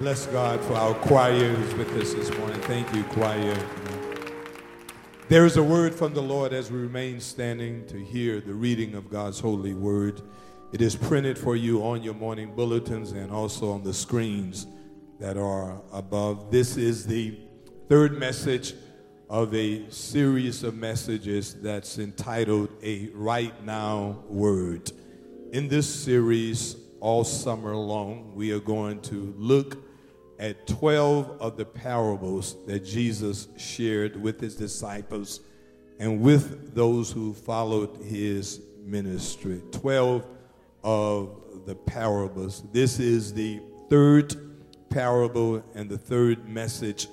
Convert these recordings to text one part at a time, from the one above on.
Bless God for our choir who's with us this morning. Thank you, choir. There is a word from the Lord as we remain standing to hear the reading of God's holy word. It is printed for you on your morning bulletins and also on the screens that are above. This is the third message of a series of messages that's entitled A Right Now Word. In this series, all summer long, we are going to look at 12 of the parables that Jesus shared with his disciples and with those who followed his ministry. 12 of the parables. This is the third parable and the third message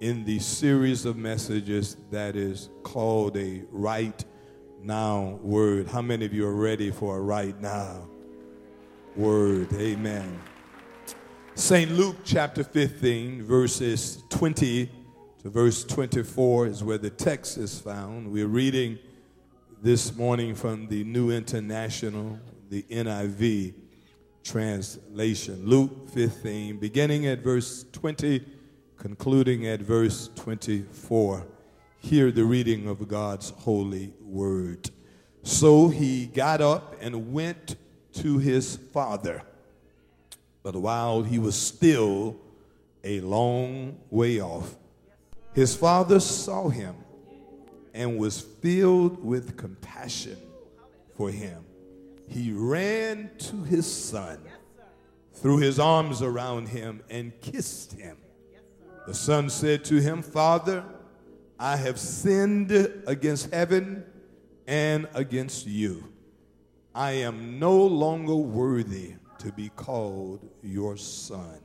in the series of messages that is called a right now word. How many of you are ready for a right now word? Amen. St. Luke chapter 15, verses 20 to verse 24 is where the text is found. We're reading this morning from the New International, the NIV translation. Luke 15, beginning at verse 20, concluding at verse 24. Hear the reading of God's holy word. So he got up and went to his father. But while he was still a long way off, his father saw him and was filled with compassion for him. He ran to his son, threw his arms around him, and kissed him. The son said to him, Father, I have sinned against heaven and against you. I am no longer worthy to be called your son.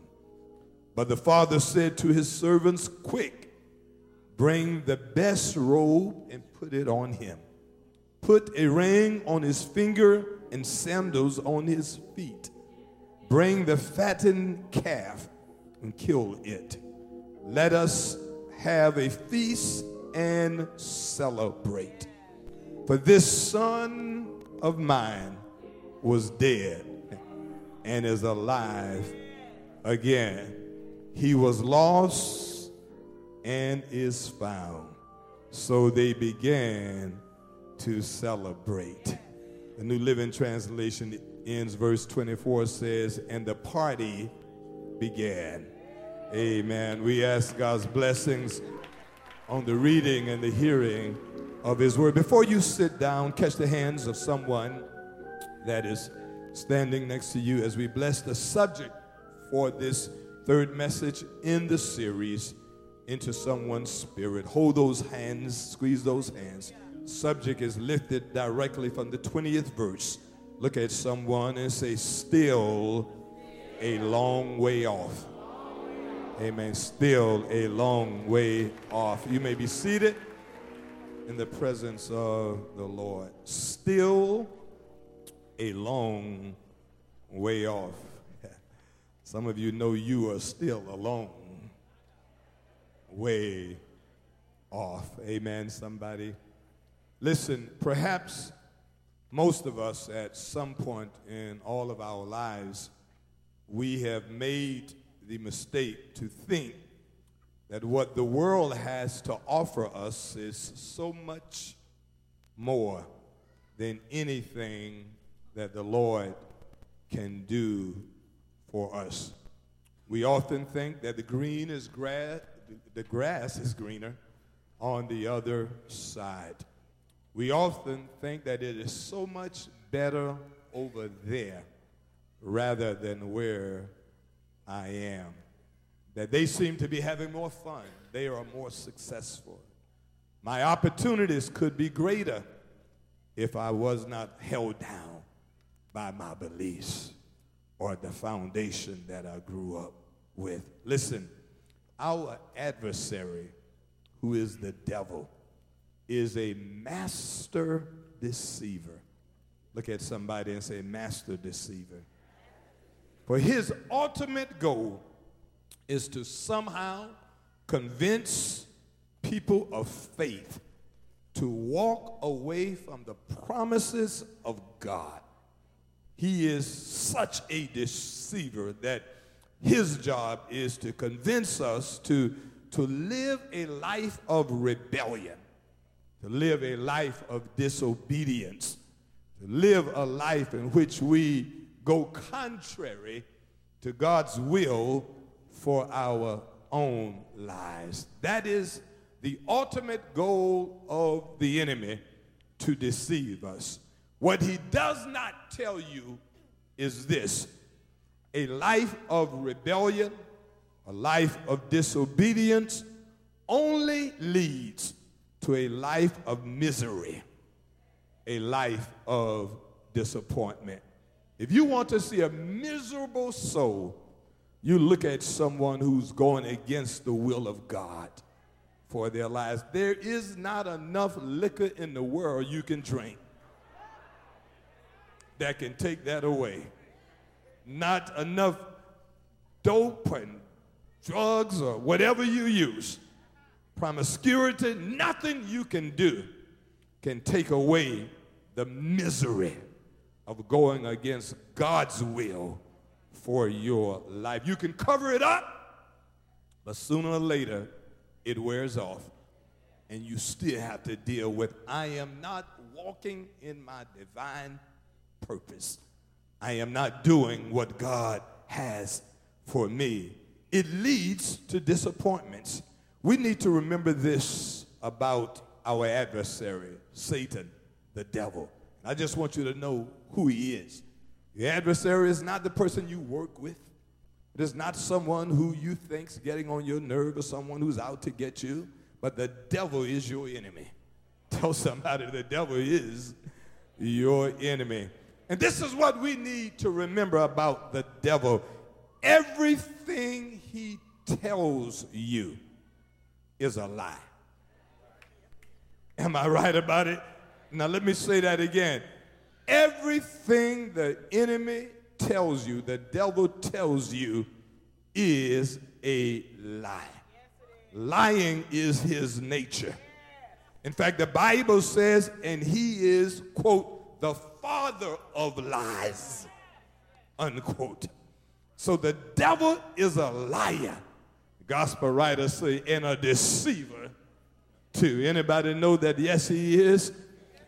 But the father said to his servants, Quick, bring the best robe and put it on him. Put a ring on his finger and sandals on his feet. Bring the fattened calf and kill it. Let us have a feast and celebrate. For this son of mine was dead and is alive again. He was lost and is found. So they began to celebrate. The New Living Translation ends verse 24 says, And the party began. Amen. We ask God's blessings on the reading and the hearing of His Word. Before you sit down, catch the hands of someone that is standing next to you as we bless the subject for this third message in the series into someone's spirit. Hold those hands, squeeze those hands. Subject is lifted directly from the 20th verse. Look at someone and say, Still a long way off. Amen. Still a long way off. You may be seated in the presence of the Lord. Still a long way off. Some of you know you are still a long way off. Amen, somebody. Listen, perhaps most of us at some point in all of our lives, we have made the mistake to think that what the world has to offer us is so much more than anything that the Lord can do for us. We often think that the green is grass, the grass is greener on the other side. We often think that it is so much better over there rather than where I am. That they seem to be having more fun, they are more successful. My opportunities could be greater if I was not held down by my beliefs or the foundation that I grew up with. Listen, our adversary, who is the devil, is a master deceiver. Look at somebody and say, master deceiver. For his ultimate goal is to somehow convince people of faith to walk away from the promises of God he is such a deceiver that his job is to convince us to, to live a life of rebellion, to live a life of disobedience, to live a life in which we go contrary to God's will for our own lives. That is the ultimate goal of the enemy to deceive us. What he does not tell you is this a life of rebellion, a life of disobedience, only leads to a life of misery, a life of disappointment. If you want to see a miserable soul, you look at someone who's going against the will of God for their lives. There is not enough liquor in the world you can drink that can take that away not enough dope and drugs or whatever you use, promiscuity, nothing you can do can take away the misery of going against God's will for your life. You can cover it up, but sooner or later it wears off and you still have to deal with I am not walking in my divine purpose. I am not doing what God has for me. It leads to disappointments. We need to remember this about our adversary, Satan, the devil. I just want you to know who he is. Your adversary is not the person you work with. It is not someone who you think's getting on your nerve or someone who's out to get you, but the devil is your enemy. Tell somebody the devil is your enemy. And this is what we need to remember about the devil. Everything he tells you is a lie. Am I right about it? Now, let me say that again. Everything the enemy tells you, the devil tells you, is a lie. Lying is his nature. In fact, the Bible says, and he is, quote, the father of lies, unquote. So the devil is a liar. Gospel writers say, and a deceiver too. Anybody know that? Yes, he is.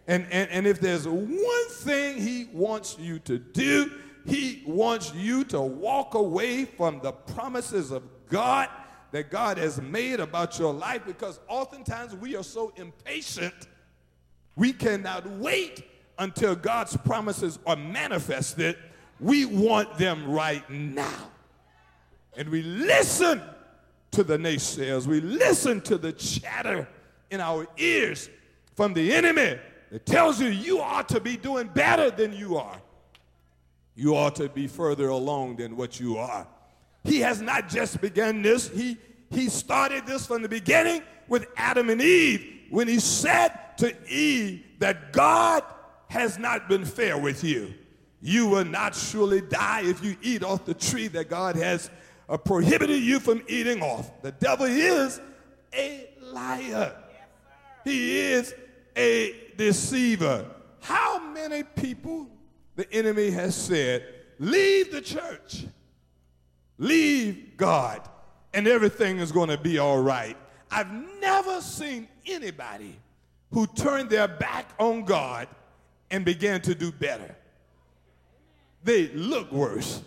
And, and, and if there's one thing he wants you to do, he wants you to walk away from the promises of God that God has made about your life because oftentimes we are so impatient, we cannot wait until God's promises are manifested, we want them right now. And we listen to the naysayers, we listen to the chatter in our ears from the enemy that tells you you ought to be doing better than you are. You ought to be further along than what you are. He has not just begun this, he, he started this from the beginning with Adam and Eve when he said to Eve that God has not been fair with you. You will not surely die if you eat off the tree that God has uh, prohibited you from eating off. The devil is a liar. He is a deceiver. How many people the enemy has said, leave the church, leave God, and everything is going to be all right. I've never seen anybody who turned their back on God and began to do better. They look worse,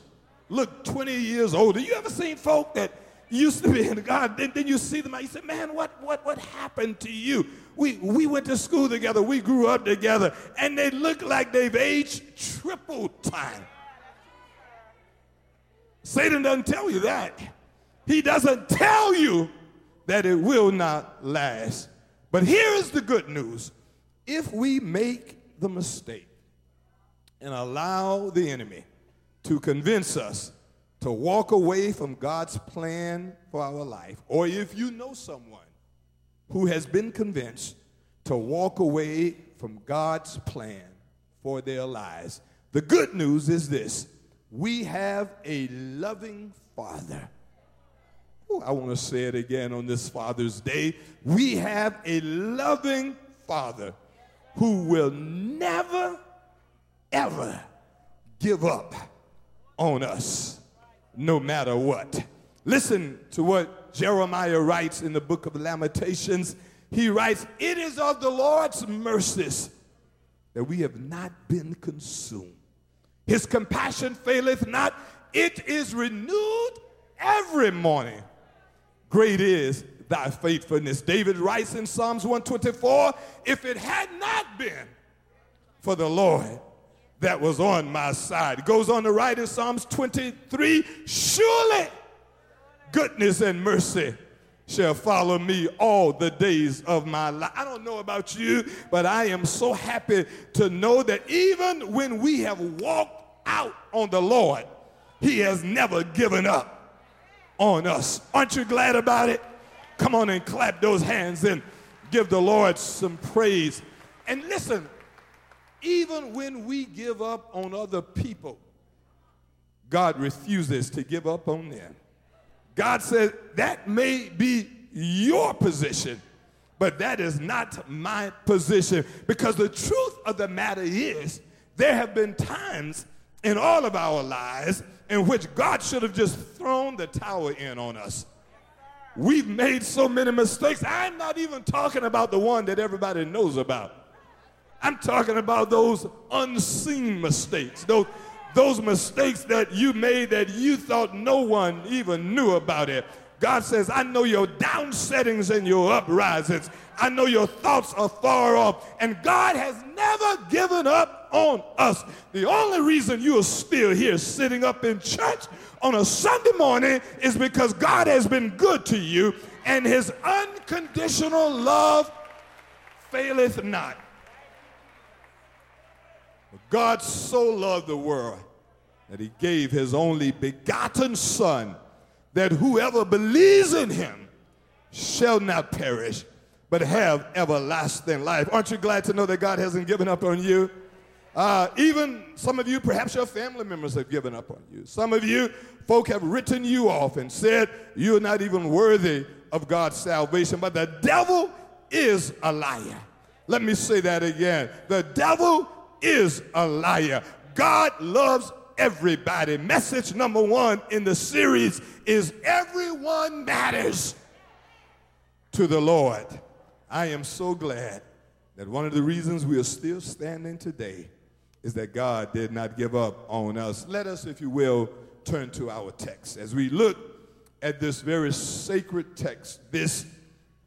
look 20 years older. You ever seen folk that used to be in God, then, then you see them, you say, man, what, what, what happened to you? We, we went to school together, we grew up together, and they look like they've aged triple time. Satan doesn't tell you that. He doesn't tell you that it will not last. But here is the good news. If we make the mistake and allow the enemy to convince us to walk away from God's plan for our life, or if you know someone who has been convinced to walk away from God's plan for their lives, the good news is this we have a loving Father. Ooh, I want to say it again on this Father's Day. We have a loving Father who will never, ever give up on us. no matter what. Listen to what Jeremiah writes in the book of Lamentations. He writes, It is of the Lord's mercies that we have not been consumed. His compassion faileth not, it is renewed every morning. Great is thy faithfulness. David writes in Psalms 124 If it had not been for the Lord that was on my side. Goes on to write in Psalms 23 Surely goodness and mercy shall follow me all the days of my life. I don't know about you, but I am so happy to know that even when we have walked out on the Lord, He has never given up on us. Aren't you glad about it? Come on and clap those hands and give the Lord some praise. And listen, even when we give up on other people, God refuses to give up on them. God said, that may be your position, but that is not my position. Because the truth of the matter is, there have been times in all of our lives in which God should have just thrown the tower in on us. We've made so many mistakes. I'm not even talking about the one that everybody knows about. I'm talking about those unseen mistakes, those, those mistakes that you made that you thought no one even knew about it. God says, I know your downsettings and your uprisings. I know your thoughts are far off. And God has never given up on us. The only reason you are still here sitting up in church on a Sunday morning is because God has been good to you and his unconditional love faileth not. God so loved the world that he gave his only begotten Son, that whoever believes in him shall not perish, but have everlasting life. Aren't you glad to know that God hasn't given up on you? Uh, even some of you, perhaps your family members have given up on you. Some of you, folk have written you off and said you're not even worthy of God's salvation. But the devil is a liar. Let me say that again. The devil is a liar. God loves everybody. Message number one in the series is everyone matters to the Lord. I am so glad that one of the reasons we are still standing today is that God did not give up on us. Let us, if you will, turn to our text. As we look at this very sacred text, this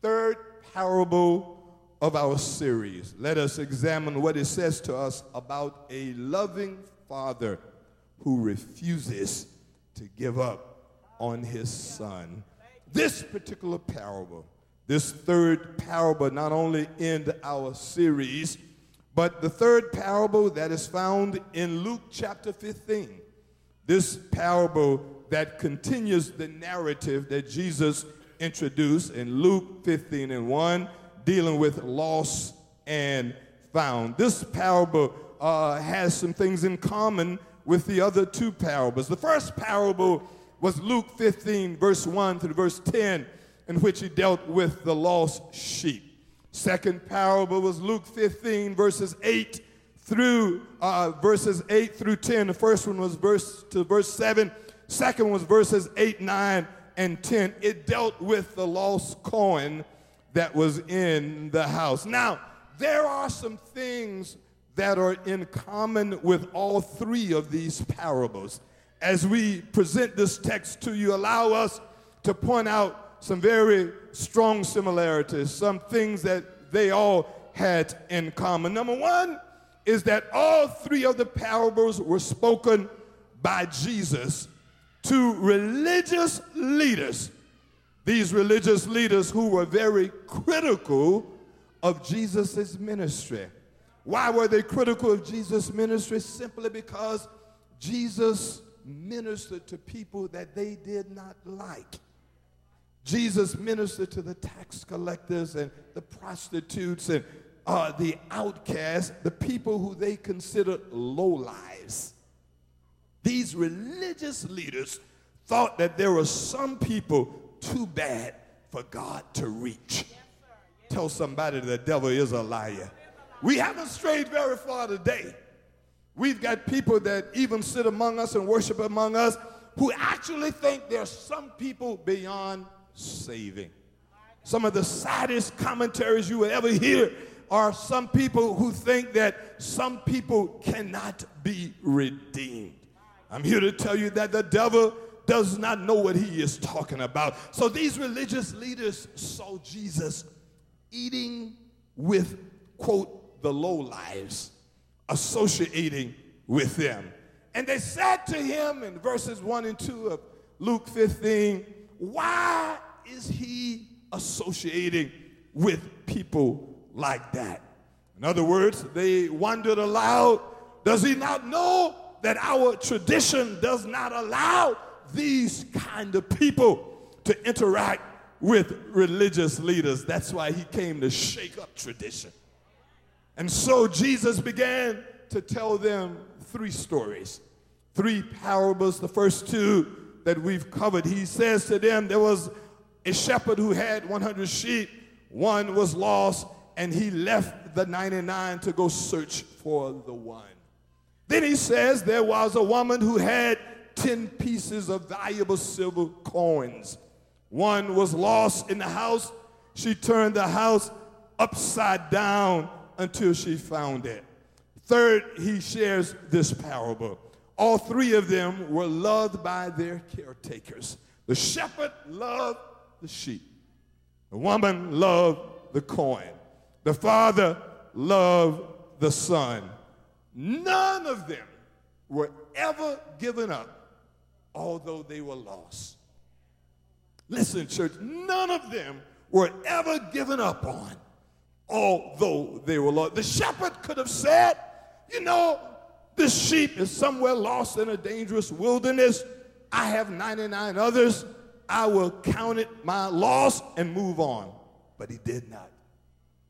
third parable of our series, let us examine what it says to us about a loving father who refuses to give up on his son. This particular parable, this third parable, not only end our series, but the third parable that is found in Luke chapter 15. This parable that continues the narrative that Jesus introduced in Luke 15 and 1 dealing with lost and found. This parable uh, has some things in common with the other two parables. The first parable was Luke 15, verse 1 through verse 10, in which he dealt with the lost sheep. Second parable was Luke 15, verses 8 through uh, verses 8 through 10. The first one was verse to verse 7. Second was verses 8, 9, and 10. It dealt with the lost coin that was in the house. Now, there are some things that are in common with all three of these parables. As we present this text to you, allow us to point out some very strong similarities, some things that they all had in common. Number one is that all three of the parables were spoken by Jesus to religious leaders these religious leaders who were very critical of Jesus' ministry. Why were they critical of Jesus' ministry? Simply because Jesus ministered to people that they did not like. Jesus ministered to the tax collectors and the prostitutes and uh, the outcasts, the people who they considered low lives. These religious leaders thought that there were some people too bad for God to reach. Tell somebody the devil is a liar. We haven't strayed very far today. We've got people that even sit among us and worship among us who actually think there's some people beyond saving. Some of the saddest commentaries you will ever hear are some people who think that some people cannot be redeemed. I'm here to tell you that the devil does not know what he is talking about. So these religious leaders saw Jesus eating with, quote, the low lives, associating with them. And they said to him in verses 1 and 2 of Luke 15, Why is he associating with people like that? In other words, they wondered aloud, Does he not know that our tradition does not allow these kind of people to interact with religious leaders. That's why he came to shake up tradition. And so Jesus began to tell them three stories, three parables. The first two that we've covered, he says to them, There was a shepherd who had 100 sheep, one was lost, and he left the 99 to go search for the one. Then he says, There was a woman who had 10 pieces of valuable silver coins. One was lost in the house. She turned the house upside down until she found it. Third, he shares this parable. All three of them were loved by their caretakers. The shepherd loved the sheep. The woman loved the coin. The father loved the son. None of them were ever given up although they were lost. Listen, church, none of them were ever given up on, although they were lost. The shepherd could have said, You know, this sheep is somewhere lost in a dangerous wilderness. I have 99 others. I will count it my loss and move on. But he did not.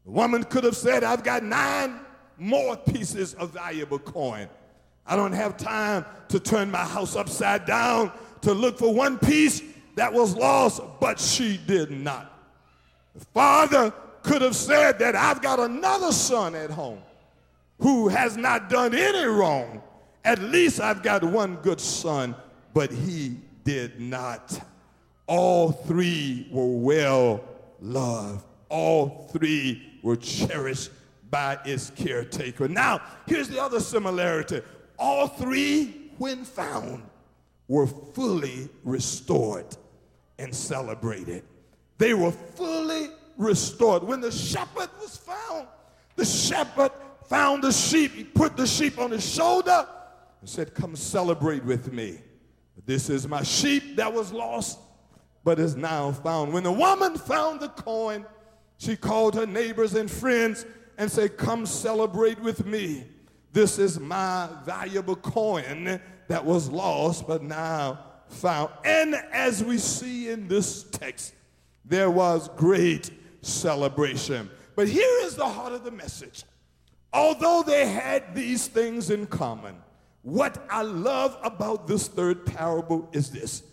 The woman could have said, I've got nine more pieces of valuable coin. I don't have time to turn my house upside down to look for one piece that was lost, but she did not. The father could have said that I've got another son at home who has not done any wrong. At least I've got one good son, but he did not. All three were well loved. All three were cherished by its caretaker. Now, here's the other similarity all three, when found, were fully restored and celebrated. They were fully restored. When the shepherd was found, the shepherd found the sheep. He put the sheep on his shoulder and said, Come celebrate with me. This is my sheep that was lost, but is now found. When the woman found the coin, she called her neighbors and friends and said, Come celebrate with me. This is my valuable coin that was lost but now found. And as we see in this text, there was great celebration. But here is the heart of the message. Although they had these things in common, what I love about this third parable is this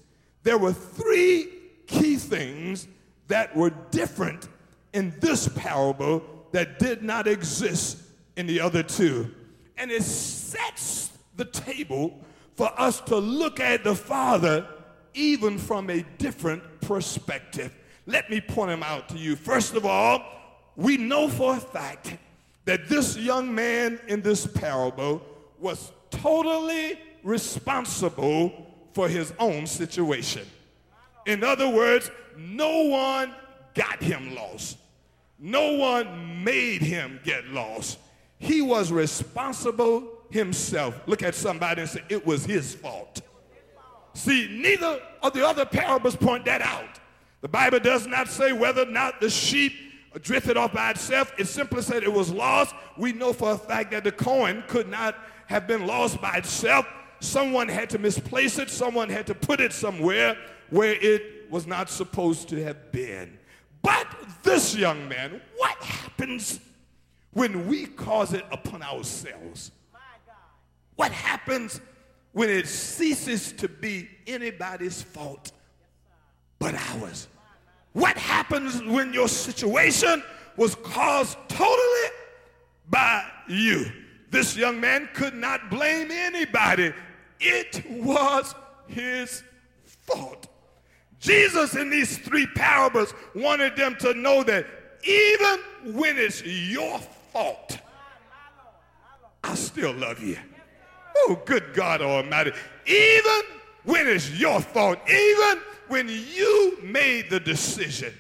there were three key things that were different in this parable that did not exist in the other two and it sets the table for us to look at the Father even from a different perspective. Let me point them out to you. First of all, we know for a fact that this young man in this parable was totally responsible for his own situation. In other words, no one got him lost. No one made him get lost. He was responsible himself. Look at somebody and say, it was his fault. See, neither of the other parables point that out. The Bible does not say whether or not the sheep drifted off by itself. It simply said it was lost. We know for a fact that the coin could not have been lost by itself. Someone had to misplace it. Someone had to put it somewhere where it was not supposed to have been. But this young man, what happens when we cause it upon ourselves? What happens when it ceases to be anybody's fault but ours? What happens when your situation was caused totally by you? This young man could not blame anybody. It was his fault. Jesus, in these three parables, wanted them to know that even when it's your fault, I still love you. Oh, good God Almighty. Even when it's your fault, even when you made the decision,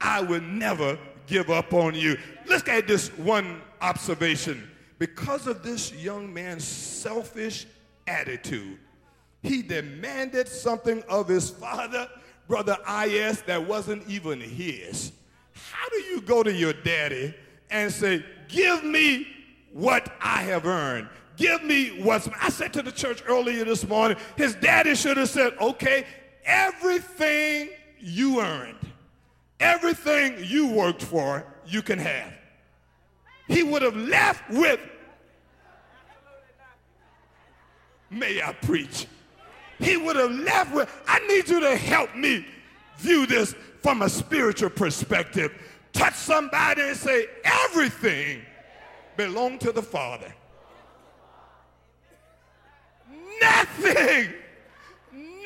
I will never give up on you. Look at this one observation. Because of this young man's selfish attitude, he demanded something of his father, brother I.S., that wasn't even his. How do you go to your daddy and say, Give me what I have earned? Give me what's. I said to the church earlier this morning, his daddy should have said, Okay, everything you earned, everything you worked for, you can have. He would have left with, May I preach? He would have left with, I need you to help me view this from a spiritual perspective. Touch somebody and say, everything belong to the Father. Nothing,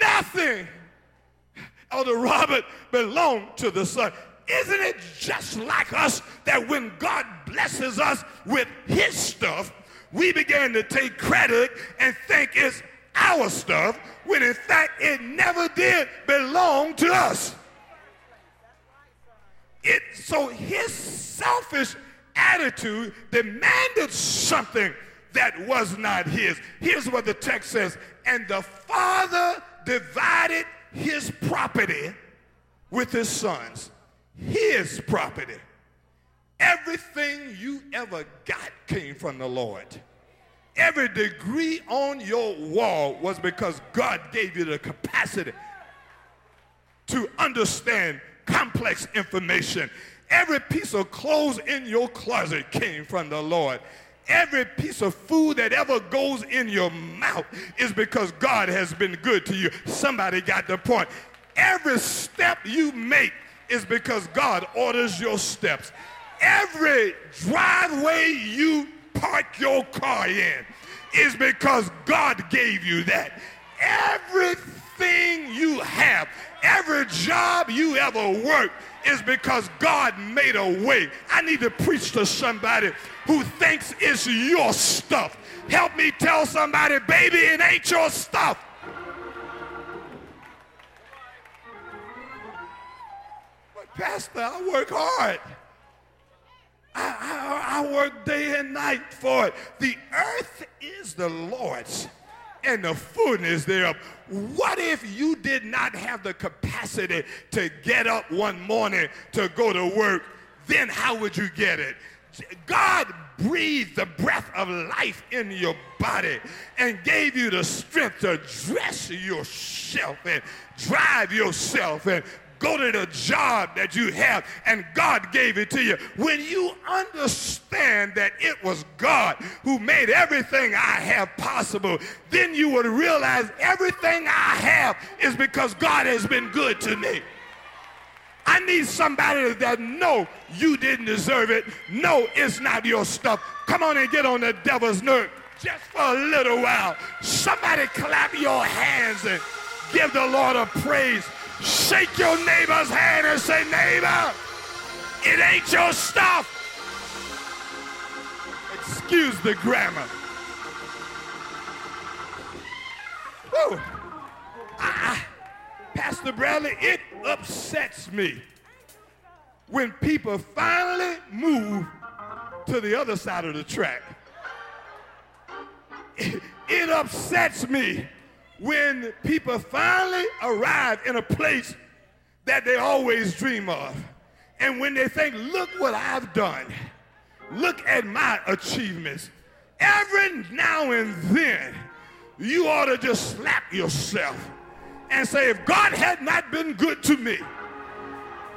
nothing, Elder Robert, belonged to the Son. Isn't it just like us that when God blesses us with his stuff, we begin to take credit and think it's our stuff when in fact it never did belong to us. It, so his selfish attitude demanded something that was not his. Here's what the text says And the father divided his property with his sons. His property. Everything you ever got came from the Lord. Every degree on your wall was because God gave you the capacity to understand complex information. Every piece of clothes in your closet came from the Lord. Every piece of food that ever goes in your mouth is because God has been good to you. Somebody got the point. Every step you make is because God orders your steps. Every driveway you park your car in is because God gave you that. Everything you have, every job you ever worked is because God made a way. I need to preach to somebody who thinks it's your stuff. Help me tell somebody, baby, it ain't your stuff. But Pastor, I work hard. I, I, I, work day and night for it. The earth is the Lord's and the fullness thereof. What if you did not have the capacity to get up one morning to go to work? Then how would you get it? God breathed the breath of life in your body and gave you the strength to dress yourself and drive yourself and go to the job that you have and God gave it to you. When you understand that it was God who made everything I have possible, then you would realize everything I have is because God has been good to me. I need somebody that know you didn't deserve it. No, it's not your stuff. Come on and get on the devil's nerve just for a little while. Somebody clap your hands and give the Lord a praise. Shake your neighbor's hand and say, neighbor, it ain't your stuff. Excuse the grammar. Woo. Ah, Pastor Bradley, it upsets me when people finally move to the other side of the track. It, it upsets me when people finally arrive in a place that they always dream of. And when they think, look what I've done, look at my achievements. Every now and then, you ought to just slap yourself and say, if God had not been good to me,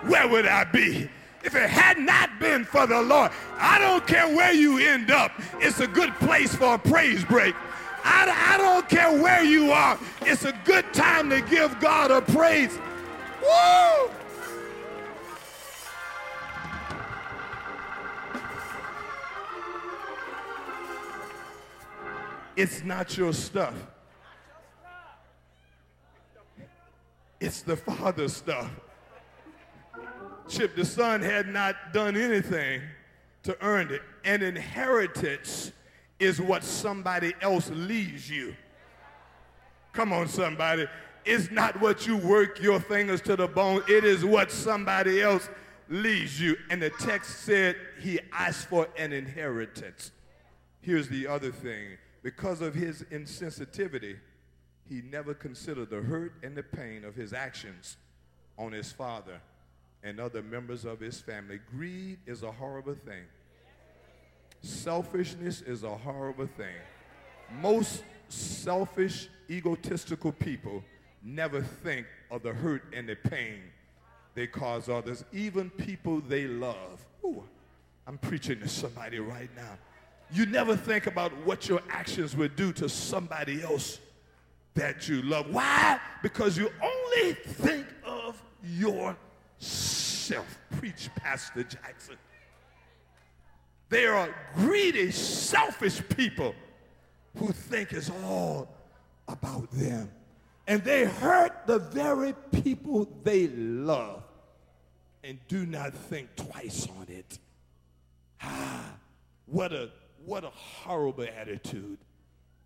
where would I be? If it had not been for the Lord, I don't care where you end up. It's a good place for a praise break. I, I don't care where you are. It's a good time to give God a praise. Woo! It's not your stuff. It's the father's stuff. Chip, the son had not done anything to earn it. An inheritance is what somebody else leaves you. Come on, somebody. It's not what you work your fingers to the bone, it is what somebody else leaves you. And the text said he asked for an inheritance. Here's the other thing because of his insensitivity, he never considered the hurt and the pain of his actions on his father and other members of his family. Greed is a horrible thing. Selfishness is a horrible thing. Most selfish, egotistical people never think of the hurt and the pain they cause others, even people they love. Ooh, I'm preaching to somebody right now. You never think about what your actions would do to somebody else that you love. Why? Because you only think of yourself. Preach, Pastor Jackson. They are greedy, selfish people who think it's all about them. And they hurt the very people they love and do not think twice on it. Ah, what a what a horrible attitude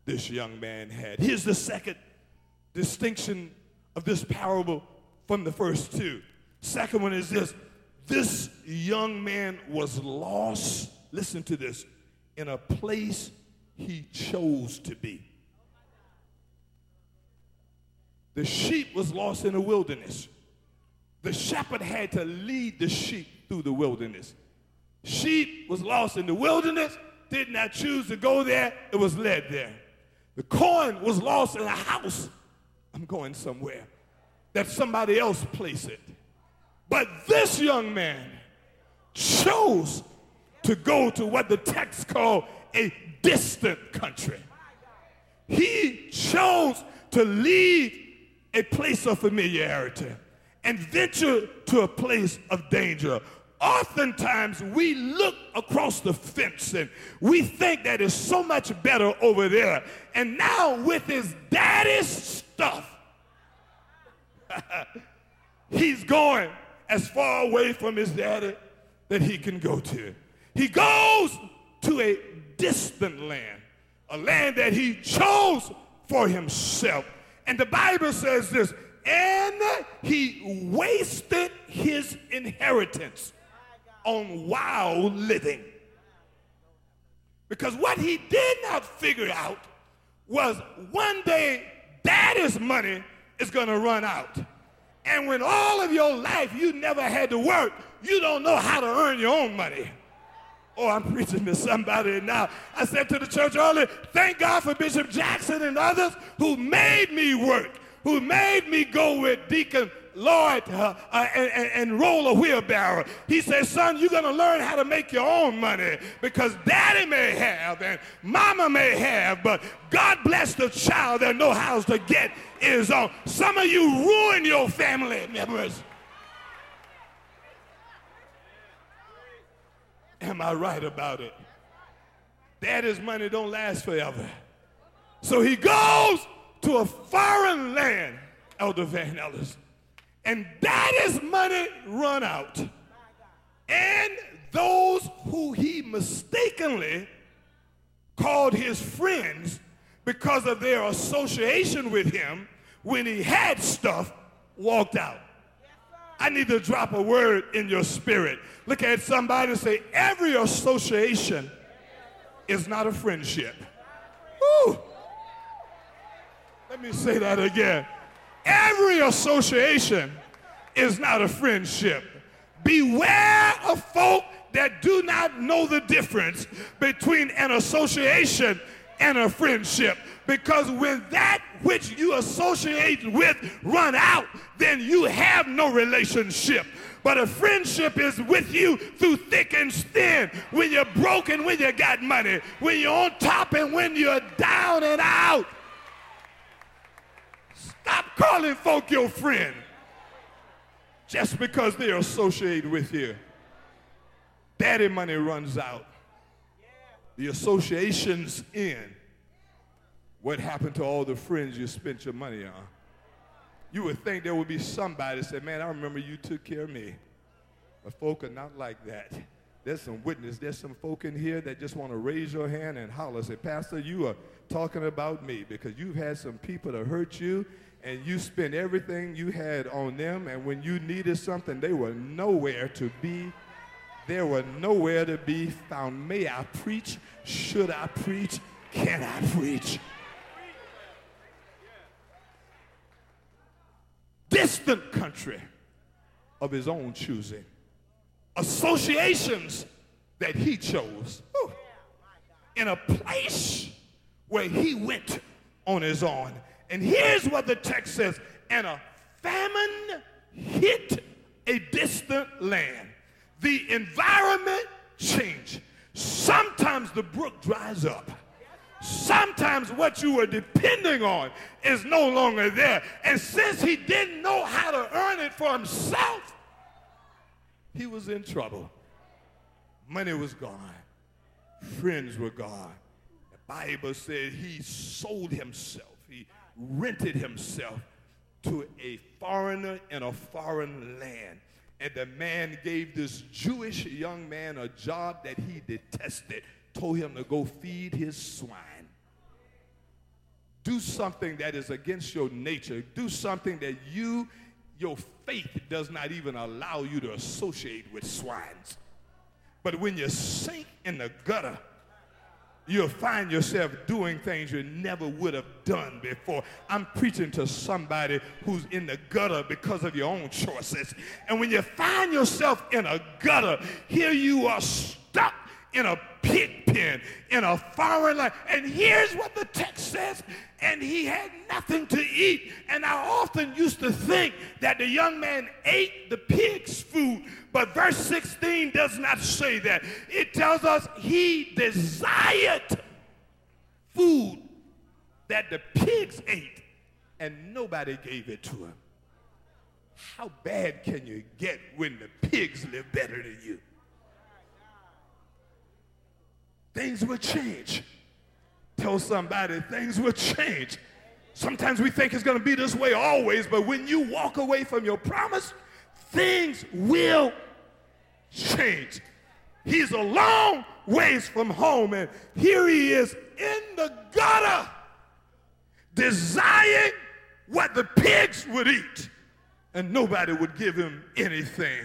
this young man had. Here's the second distinction of this parable from the first two. Second one is this this young man was lost, listen to this, in a place he chose to be. The sheep was lost in the wilderness. The shepherd had to lead the sheep through the wilderness. Sheep was lost in the wilderness, did not choose to go there, it was led there. The coin was lost in a house. I'm going somewhere. That somebody else placed it. But this young man chose to go to what the text called a distant country. He chose to leave a place of familiarity and venture to a place of danger. Oftentimes, we look across the fence and we think that it's so much better over there. And now, with his daddy's stuff, he's going as far away from his daddy that he can go to. He goes to a distant land, a land that he chose for himself. And the Bible says this, and he wasted his inheritance on wild living. Because what he did not figure out was one day daddy's money is going to run out. And when all of your life you never had to work, you don't know how to earn your own money. Oh, I'm preaching to somebody now. I said to the church earlier, thank God for Bishop Jackson and others who made me work, who made me go with Deacon Lloyd uh, uh, and, and, and, roll a wheelbarrow. He says, son, you're going to learn how to make your own money because daddy may have and mama may have, but God bless the child that knows how to get his own. Some of you ruin your family members. Am I right about it? Daddy's money don't last forever. So he goes to a foreign land, Elder Van Ellis, and daddy's money run out. And those who he mistakenly called his friends because of their association with him when he had stuff walked out. I need to drop a word in your spirit. Look at somebody and say, every association is not a friendship. Woo. Let me say that again. Every association is not a friendship. Beware of folk that do not know the difference between an association and a friendship. Because when that which you associate with run out, then you have no relationship. But a friendship is with you through thick and thin. When you're broken, when you got money, when you're on top and when you're down and out. Stop calling folk your friend just because they're associated with you. Daddy money runs out. The association's in. What happened to all the friends you spent your money on? You would think there would be somebody that said, Man, I remember you took care of me. But folk are not like that. There's some witness. There's some folk in here that just want to raise your hand and holler. Say, Pastor, you are talking about me because you've had some people to hurt you and you spent everything you had on them. And when you needed something, they were nowhere to be. there were nowhere to be found. May I preach? Should I preach? Can I preach? Distant country of his own choosing associations that he chose. In a place where he went on his own. And here's what the text says and a famine hit a distant land. The environment changed. Sometimes the brook dries up. Sometimes what you were depending on is no longer there. And since he didn't know how to earn it for himself, he was in trouble. Money was gone. Friends were gone. The Bible said he sold himself. He rented himself to a foreigner in a foreign land. And the man gave this Jewish young man a job that he detested, told him to go feed his swine. Do something that is against your nature. Do something that you your faith does not even allow you to associate with swines. But when you sink in the gutter, you'll find yourself doing things you never would have done before. I'm preaching to somebody who's in the gutter because of your own choices. And when you find yourself in a gutter, here you are stuck in a pig pen in a foreign land. And here's what the text says and he had nothing to eat. And I often used to think that the young man ate the pig's food, but verse 16 does not say that. It tells us he desired food that the pigs ate, and nobody gave it to him. How bad can you get when the pigs live better than you? Things will change. Tell somebody things will change. Sometimes we think it's going to be this way always, but when you walk away from your promise, things will change. He's a long ways from home, and here he is in the gutter, desiring what the pigs would eat, and nobody would give him anything.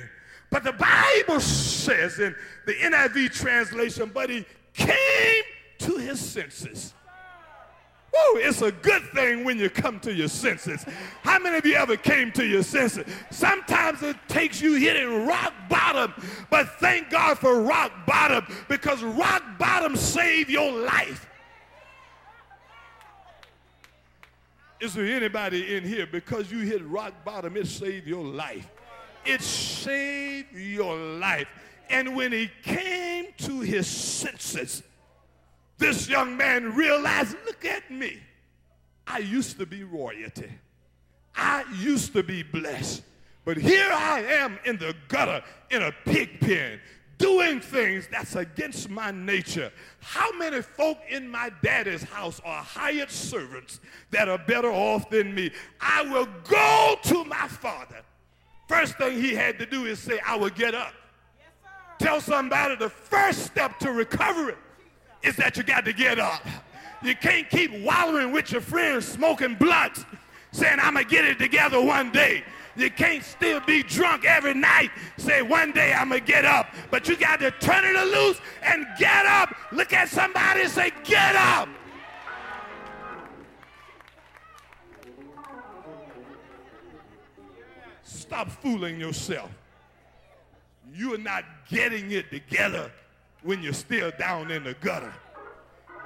But the Bible says in the NIV translation, but he came to his senses. Woo, it's a good thing when you come to your senses. How many of you ever came to your senses? Sometimes it takes you hitting rock bottom, but thank God for rock bottom because rock bottom saved your life. Is there anybody in here because you hit rock bottom, it saved your life? It saved your life. And when he came to his senses, this young man realized look at me. I used to be royalty, I used to be blessed. But here I am in the gutter, in a pig pen, doing things that's against my nature. How many folk in my daddy's house are hired servants that are better off than me? I will go to my father. First thing he had to do is say, I will get up. Tell somebody the first step to recovery is that you got to get up. You can't keep wallowing with your friends smoking blunts saying, I'm going to get it together one day. You can't still be drunk every night. Say, one day I'm going to get up. But you got to turn it loose and get up. Look at somebody and say, get up. Stop fooling yourself you're not getting it together when you're still down in the gutter.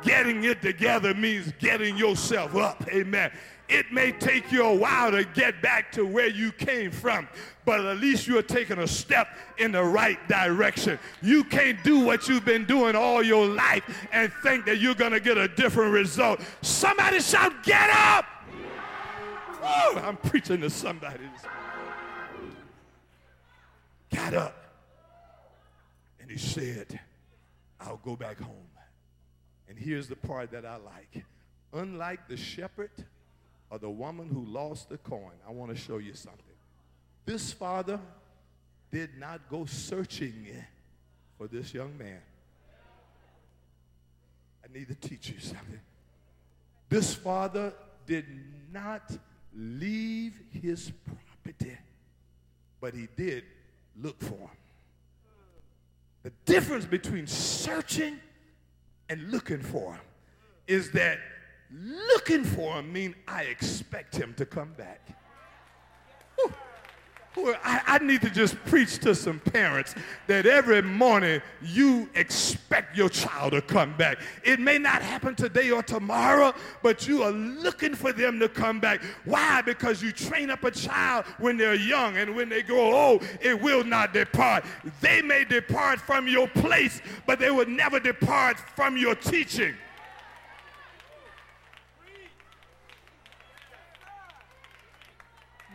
Getting it together means getting yourself up. Amen. It may take you a while to get back to where you came from, but at least you're taking a step in the right direction. You can't do what you've been doing all your life and think that you're going to get a different result. Somebody shout, Get up! Woo, I'm preaching to somebody. Got up. And he said, I'll go back home. And here's the part that I like. Unlike the shepherd or the woman who lost the coin, I want to show you something. This father did not go searching for this young man. I need to teach you something. This father did not leave his property, but he did look for him. The difference between searching and looking for him is that looking for him means I expect him to come back. I, I, need to just preach to some parents that every morning you expect your child to come back. It may not happen today or tomorrow, but you are looking for them to come back. Why? Because you train up a child when they're young, and when they grow old, it will not depart. They may depart from your place, but they will never depart from your teaching.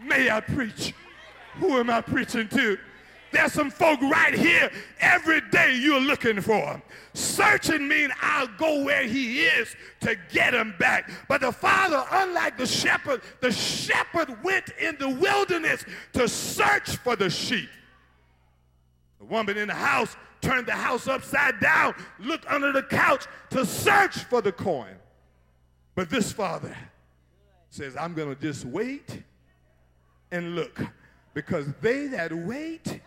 May I preach? Who am I preaching to? There's some folk right here. Every day you're looking for. Searching means I'll go where he is to get him back. But the father, unlike the shepherd, the shepherd went in the wilderness to search for the sheep. The woman in the house turned the house upside down, looked under the couch to search for the coin. But this father says, I'm going to just wait and look because they that wait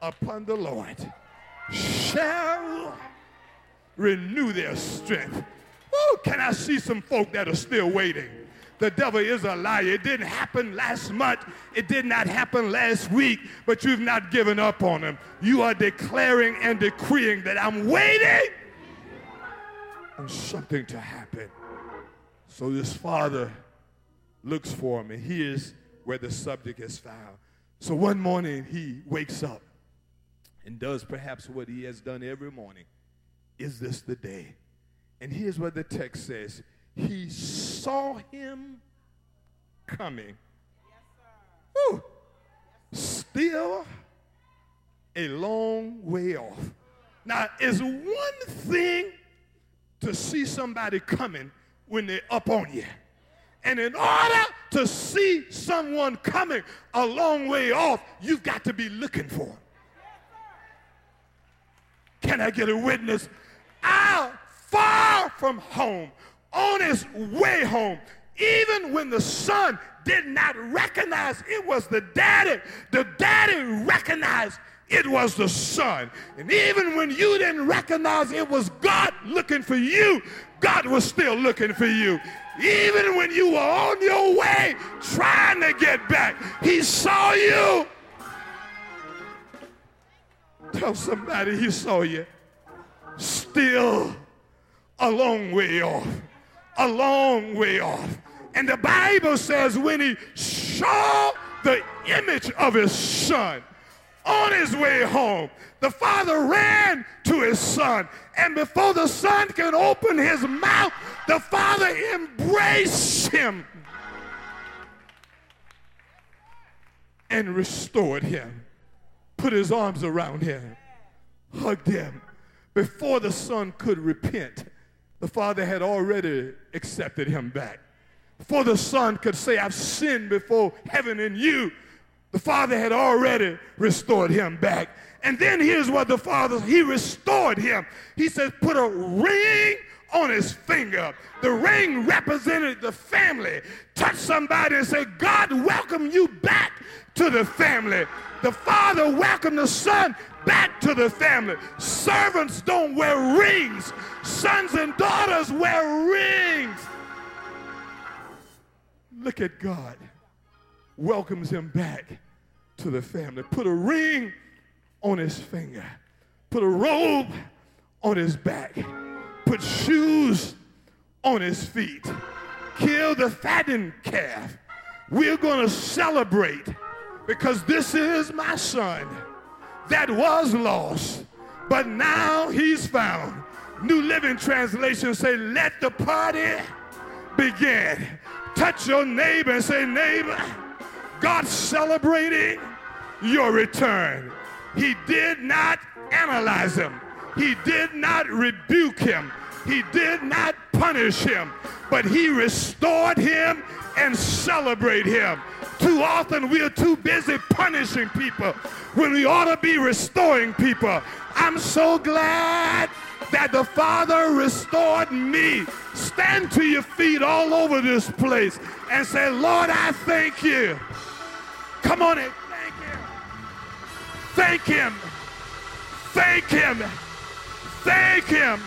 upon the Lord shall renew their strength. Oh, can I see some folk that are still waiting? The devil is a liar. It didn't happen last month. It did not happen last week, but you've not given up on him. You are declaring and decreeing that I'm waiting on something to happen. So this father looks for him and hears where the subject is found. So one morning he wakes up and does perhaps what he has done every morning. Is this the day? And here's what the text says He saw him coming. Yes, Still a long way off. Now, it's one thing to see somebody coming when they're up on you. And in order to see someone coming a long way off, you've got to be looking for them. Can I get a witness? Out far from home, on his way home, even when the son did not recognize it was the daddy, the daddy recognized it was the son. And even when you didn't recognize it was God looking for you, God was still looking for you. Even when you were on your way trying to get back, he saw you. Tell somebody he saw you. Still a long way off. A long way off. And the Bible says when he saw the image of his son on his way home, the father ran to his son. And before the son could open his mouth, the father embraced him and restored him, put his arms around him, hugged him. Before the son could repent, the father had already accepted him back. Before the son could say, I've sinned before heaven and you, the father had already restored him back. And then here's what the father, he restored him. He says, put a ring on his finger. The ring represented the family. Touch somebody and say, God welcome you back to the family. The father welcomed the son back to the family. Servants don't wear rings. Sons and daughters wear rings. Look at God. Welcomes him back to the family. Put a ring on his finger. Put a robe on his back put shoes on his feet, kill the fattened calf. We're going to celebrate because this is my son that was lost, but now he's found. New Living Translation say, let the party begin. Touch your neighbor and say, neighbor, God's celebrating your return. He did not analyze him. He did not rebuke him, He did not punish him, but he restored him and celebrate him. Too often we are too busy punishing people when we ought to be restoring people. I'm so glad that the Father restored me. Stand to your feet all over this place and say, Lord, I thank you. Come on and thank him. Thank him. Thank him. Thank him.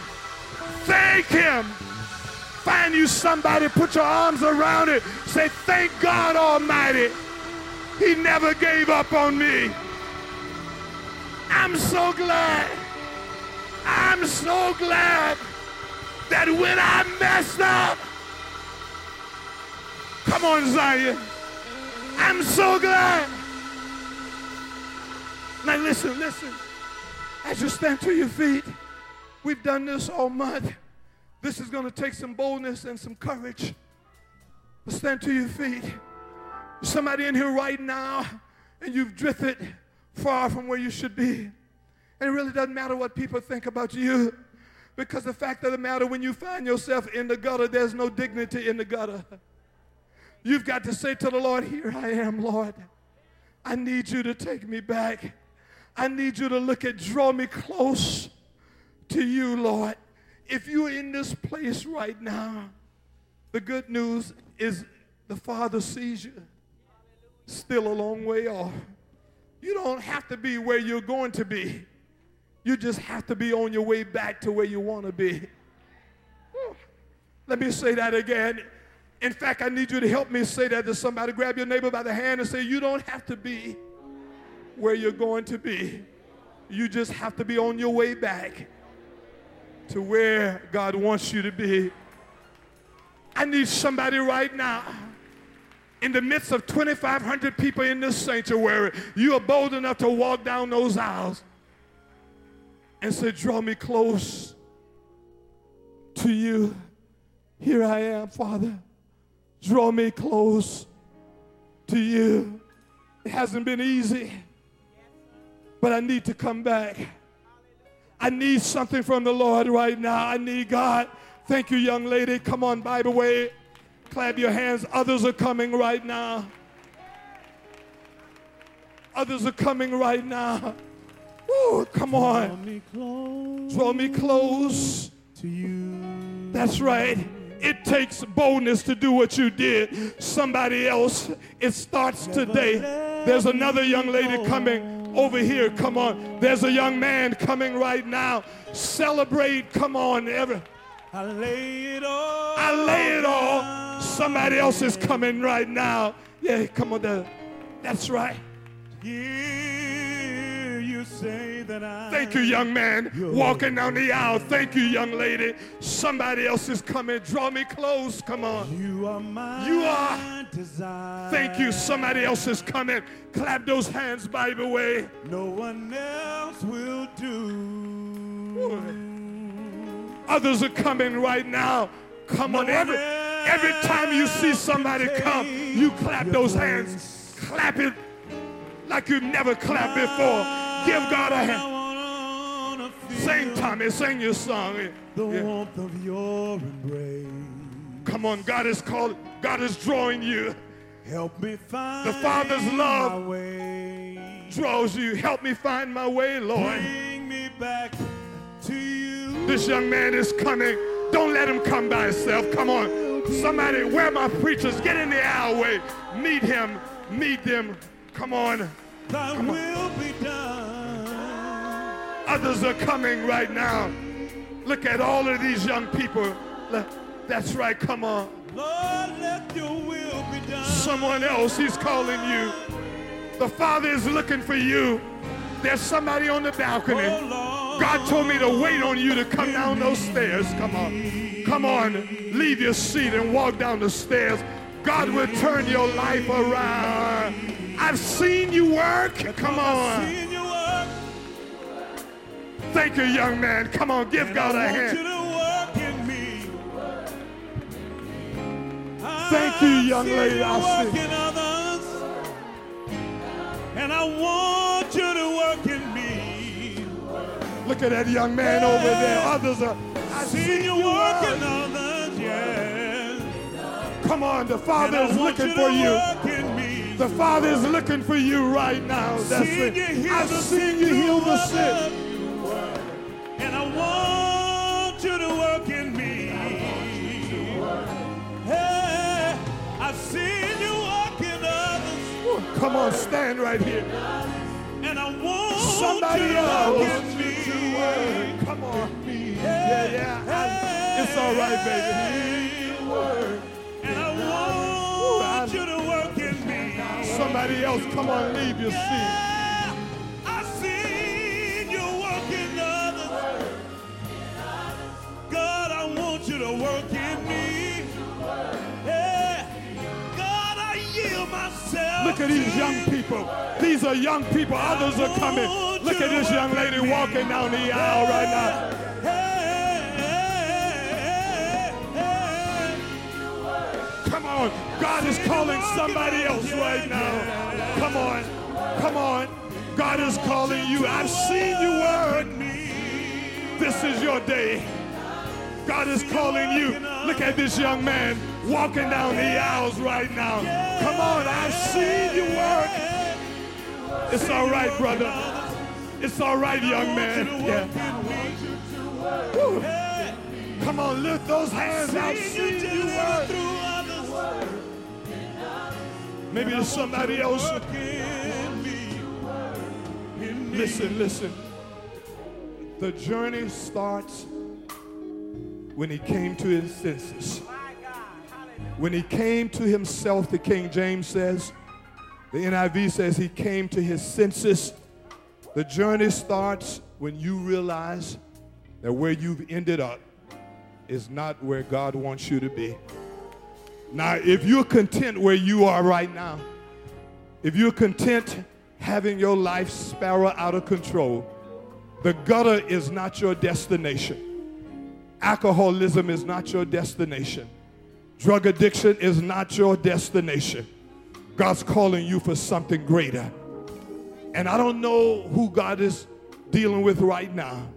Thank him. Find you somebody, put your arms around it. Say, thank God Almighty. He never gave up on me. I'm so glad. I'm so glad that when I messed up, come on, Zion. I'm so glad. Now listen, listen. As you stand to your feet, we've done this all month. This is going to take some boldness and some courage. But stand to your feet. somebody in here right now, and you've drifted far from where you should be. And it really doesn't matter what people think about you. Because the fact of the matter, when you find yourself in the gutter, there's no dignity in the gutter. You've got to say to the Lord, Here I am, Lord. I need you to take me back. I need you to look at, draw me close to you, Lord. If you're in this place right now, the good news is the Father sees you still a long way off. You don't have to be where you're going to be. You just have to be on your way back to where you want to be. Let me say that again. In fact, I need you to help me say that to somebody. Grab your neighbor by the hand and say, You don't have to be where you're going to be. You just have to be on your way back to where God wants you to be. I need somebody right now in the midst of 2,500 people in this sanctuary, you are bold enough to walk down those aisles and say, Draw me close to you. Here I am, Father. Draw me close to you. It hasn't been easy, but I need to come back. I need something from the Lord right now. I need God. Thank you, young lady. Come on, Bible way. Clap your hands. Others are coming right now. Others are coming right now. Ooh, come on. Draw me close, Draw me close to you. That's right. It takes boldness to do what you did. Somebody else, it starts today. There's another young lady coming over here. Come on. There's a young man coming right now. Celebrate. Come on. Every, I lay it all. I lay it all. Somebody else is coming right now. Yeah, come on. There. That's right. Hear you say. Thank you, young man. Walking down the aisle. Thank you, young lady. Somebody else is coming. Draw me close. Come on. You are my. You are. Desire. Thank you. Somebody else is coming. Clap those hands by the way. No one else will do. Others are coming right now. Come on, every, every time you see somebody come, you clap those hands. Clap it like you've never clapped before. Give God a hand. Sing, Tommy, sing your song. The warmth of your embrace. Come on, God is calling. God is drawing you. Help me find the Father's love my way. draws you. Help me find my way, Lord. Bring me back to you. This young man is coming. Don't let him come by himself. Come on. Somebody, where my preachers? Get in the alleyway. Meet him. Meet them. Come on. Thy Come on. Others are coming right now. Look at all of these young people. That's right. Come on. Lord, let your will be done. Someone else, he's calling you. The Father is looking for you. There's somebody on the balcony. Oh, God told me to wait on you to come down those stairs. Come on. Come on. Leave your seat and walk down the stairs. God will turn your life around. I've seen you work. Come on. Thank you, young man. Come on, give God a hand. Thank you, young lady. I see. And I want you to work in me. Look at that young man over there. Others are. I seen you working others, yeah. Come on, the Father is looking you for you. work in me. The Father is looking for you right now. That's Seen it. I've seen you heal the sick. Come on, stand right here. And I want Somebody else. work. Come on. Yeah, yeah. I- it's all right, baby. And I Ooh, I- want you to work in me. Somebody else, come on, leave your seat. Look at these young people. These are young people. Others are coming. Look at this young lady walking down the aisle right now. Come on. God is calling somebody else right now. Come on. Come on. God is calling you. I've seen you. This is your day. God is calling you. Look at this young man walking down the aisles right now. Come on. I've seen you work. It's all right, brother. It's all right, young man. Yeah. Woo. Come on, lift those hands. I've seen you work. Maybe there's somebody else. Listen, listen. The journey starts when he came to his senses. When he came to himself, the King James says, the NIV says he came to his senses. The journey starts when you realize that where you've ended up is not where God wants you to be. Now, if you're content where you are right now, if you're content having your life spiral out of control, the gutter is not your destination. Alcoholism is not your destination. Drug addiction is not your destination. God's calling you for something greater. And I don't know who God is dealing with right now,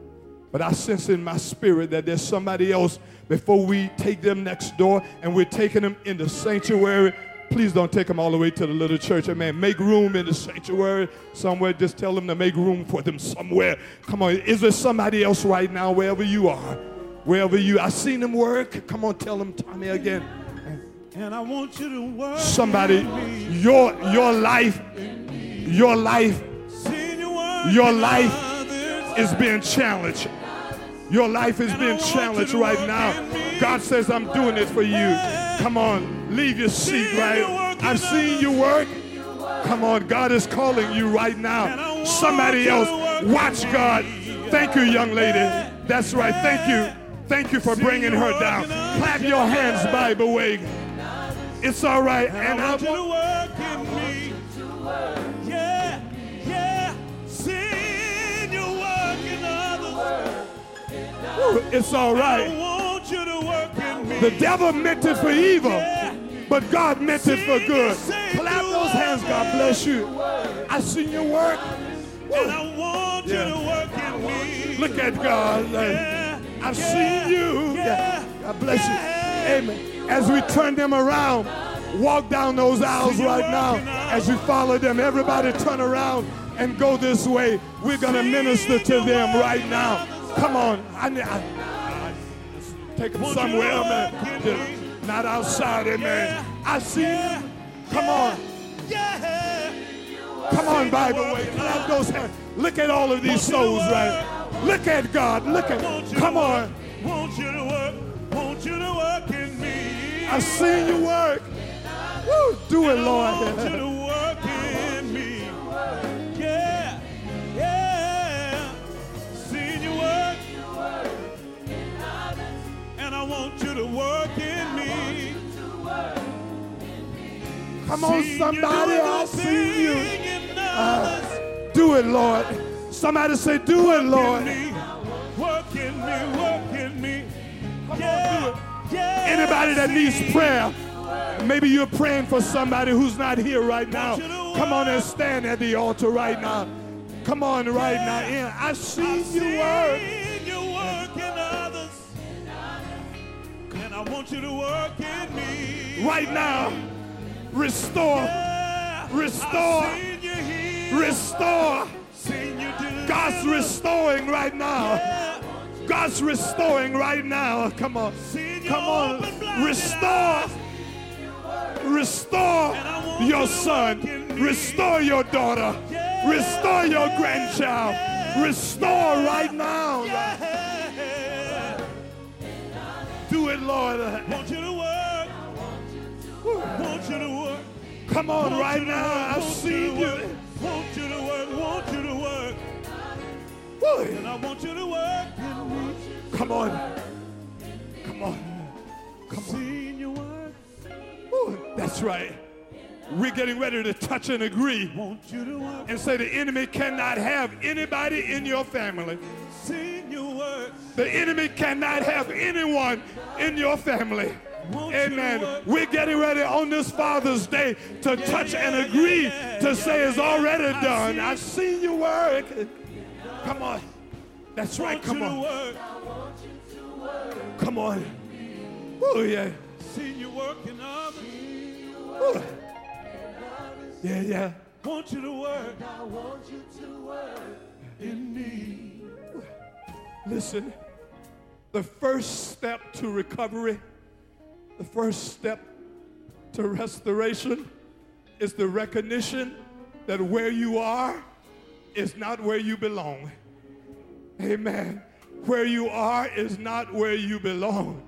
but I sense in my spirit that there's somebody else before we take them next door and we're taking them in the sanctuary. Please don't take them all the way to the little church. Amen. Make room in the sanctuary somewhere. Just tell them to make room for them somewhere. Come on. Is there somebody else right now, wherever you are? Wherever you I seen them work. Come on, tell them, Tommy, again. And I want you to work. Somebody, your your life, your life Seen you work Your life is being challenged. Your life is being challenged right now. God says, I'm doing it for you. Come on, leave your seat, right? I've seen you work. Come on, God is calling you right now. Somebody else, watch God. Thank you, young lady. That's right. Thank you. Thank you for bringing her down. Clap your hands, the way. It's all right. And I want you to work in me. Yeah, yeah. Seen you work in others. it's all I want you to work in me. The devil meant it for evil. But God meant it for good. Clap those hands. God bless you. I seen your work. And I want you to work in me. Look at God. Like, I've yeah, seen you. yeah, God bless you. Amen. As we turn them around, walk down those aisles See right now. out. As we follow them, everybody turn around and go this way. We're going to minister to them right now. Come on. I, I, I, take them Want you to somewhere, man. in Just me. Not outside, amen. Yeah. I see Yeah. you. Come on. Yeah. Come on, Bible way. Clap those hands. Look at all of these Want you to souls, right? Look at God. Look at. Come on. Want you to work. Want you to work in me. I've seen you work. Woo, do it, I want you Lord. to work in me. Yeah, yeah. Seen you work. And I want you to work in me. Come on, somebody. I see you. Uh, do it, Lord. Somebody say, do it, Lord. Work in me. Work in me. Come on, Yeah, do it. yeah. Anybody that needs prayer, maybe you're praying for somebody who's not here right now. Come on and stand at the altar right now. Come on right now. Yeah, I see you work. seen you work in others. Want you to work in me. Right now, restore. Restore. I've seen you heal. restore. Seen you deliver. God's restoring right now. God's restoring right now. Come on. Come on. Restore. Restore And I want your son. work in me. Restore your daughter. Restore your grandchild. Restore right now. Do it, Lord. Want you to work. Want you to work. Come on right now. I've seen you. you. Want you to work. Want you to work. And I want you to work in me. Come on. Come on. Come on. Seen you work. That's right. We're getting ready to touch and agree Want you to work. and say the enemy cannot have anybody in your family. Seen you work. The enemy cannot have anyone in your family. Want you to Amen. We're getting ready on this Father's Day to touch and agree to say it's already done. I've seen you work. Come on. That's right. Come you to on. Come on. Oh, yeah. Seen you working others. Ooh. Yeah, yeah. Want you to work. In me. Listen, the first step to recovery, the first step to restoration is the recognition that where you are is not where you belong. Amen. Where you are is not where you belong.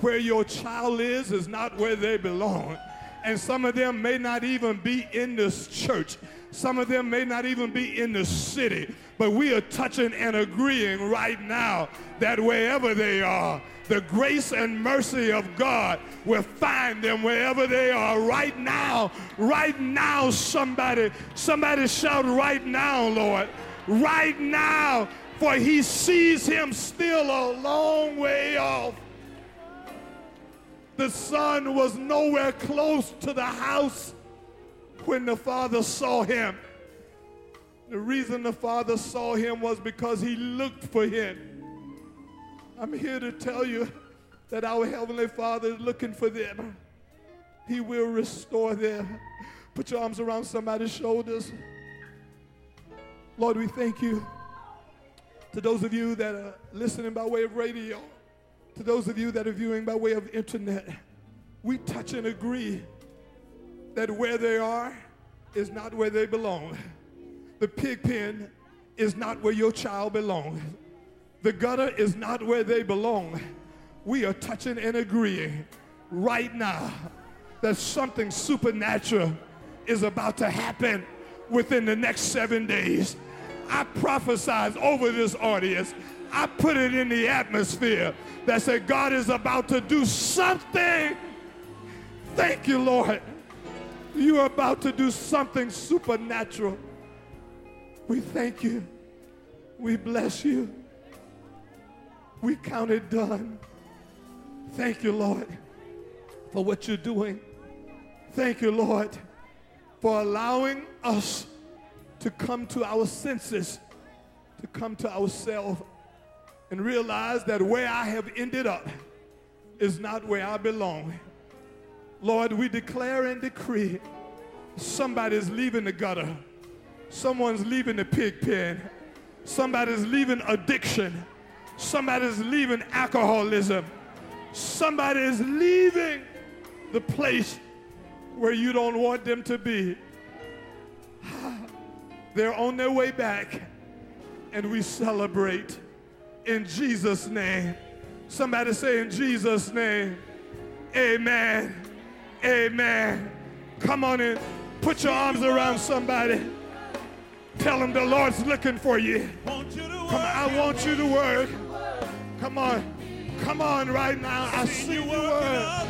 Where your child is is not where they belong. And some of them may not even be in this church. Some of them may not even be in the city. But we are touching and agreeing right now that wherever they are, the grace and mercy of God will find them wherever they are right now. Right now, somebody, somebody shout right now, Lord. Right now, for he sees him still a long way off. The son was nowhere close to the house when the father saw him. The reason the father saw him was because he looked for him. I'm here to tell you that our Heavenly Father is looking for them. He will restore them. Put your arms around somebody's shoulders. Lord, we thank you. To those of you that are listening by way of radio, to those of you that are viewing by way of internet, we touch and agree that where they are is not where they belong. The pig pen is not where your child belongs. The gutter is not where they belong. We are touching and agreeing right now that something supernatural is about to happen within the next seven days. I prophesied over this audience. I put it in the atmosphere that said God is about to do something. Thank you, Lord. You are about to do something supernatural. We thank you. We bless you. We count it done. Thank you, Lord, for what you're doing. Thank you, Lord, for allowing us to come to our senses, to come to ourselves, and realize that where I have ended up is not where I belong. Lord, we declare and decree somebody's leaving the gutter, someone's leaving the pig pen, somebody's leaving addiction, somebody's leaving alcoholism, somebody is leaving the place where you don't want them to be. They're on their way back, and we celebrate in Jesus' name. Somebody say, in Jesus' name, Amen. Amen. Come on in. Put your arms around somebody. Tell them the Lord's looking for you. Want you to work. Come on, I want you to work. Come on. Come on right now. I see you work.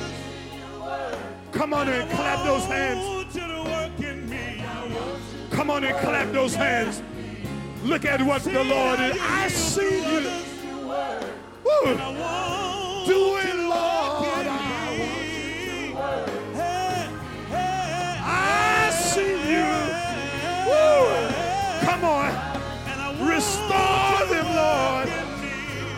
Come on and clap those hands. Want you to work in me. Come on and clap those hands. Look at what the Lord is. I see you. Woo. Do it, Lord. I see you. Woo. Come on. and I want Restore them, Lord.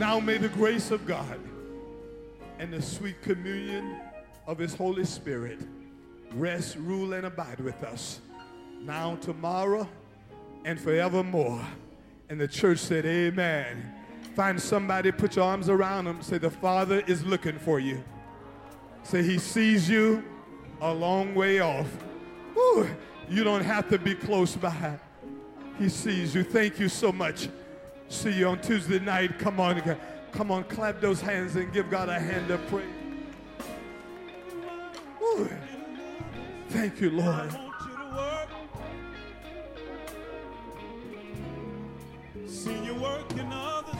Now may the grace of God and the sweet communion of his Holy Spirit rest, rule, and abide with us now, tomorrow, and forevermore. And the church said, Amen. Find somebody, put your arms around them, say, The Father is looking for you. Say, He sees you a long way off. Woo, you don't have to be close by. He sees you. Thank you so much. See you on Tuesday night. Come on, come on, clap those hands and give God a hand of praise. Thank you, Lord. want you work. See working others.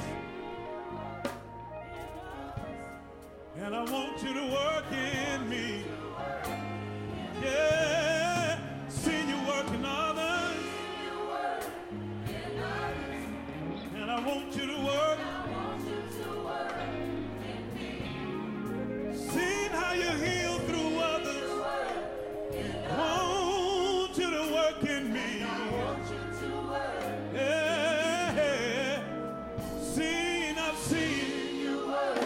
And I want you to work in me. Yeah. Want you to work. In me. Seen how you heal through others. I want you to work in me. You work. Yeah. Seen, I've seen. You work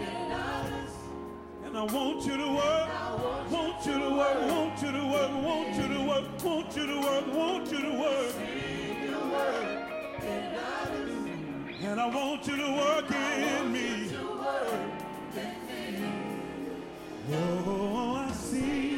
in others. And I want you to work. Want you to work. Want you to work. Want you to work. Want you to work. Want you to work. And I want you to work in me. Work in me. Oh, I see.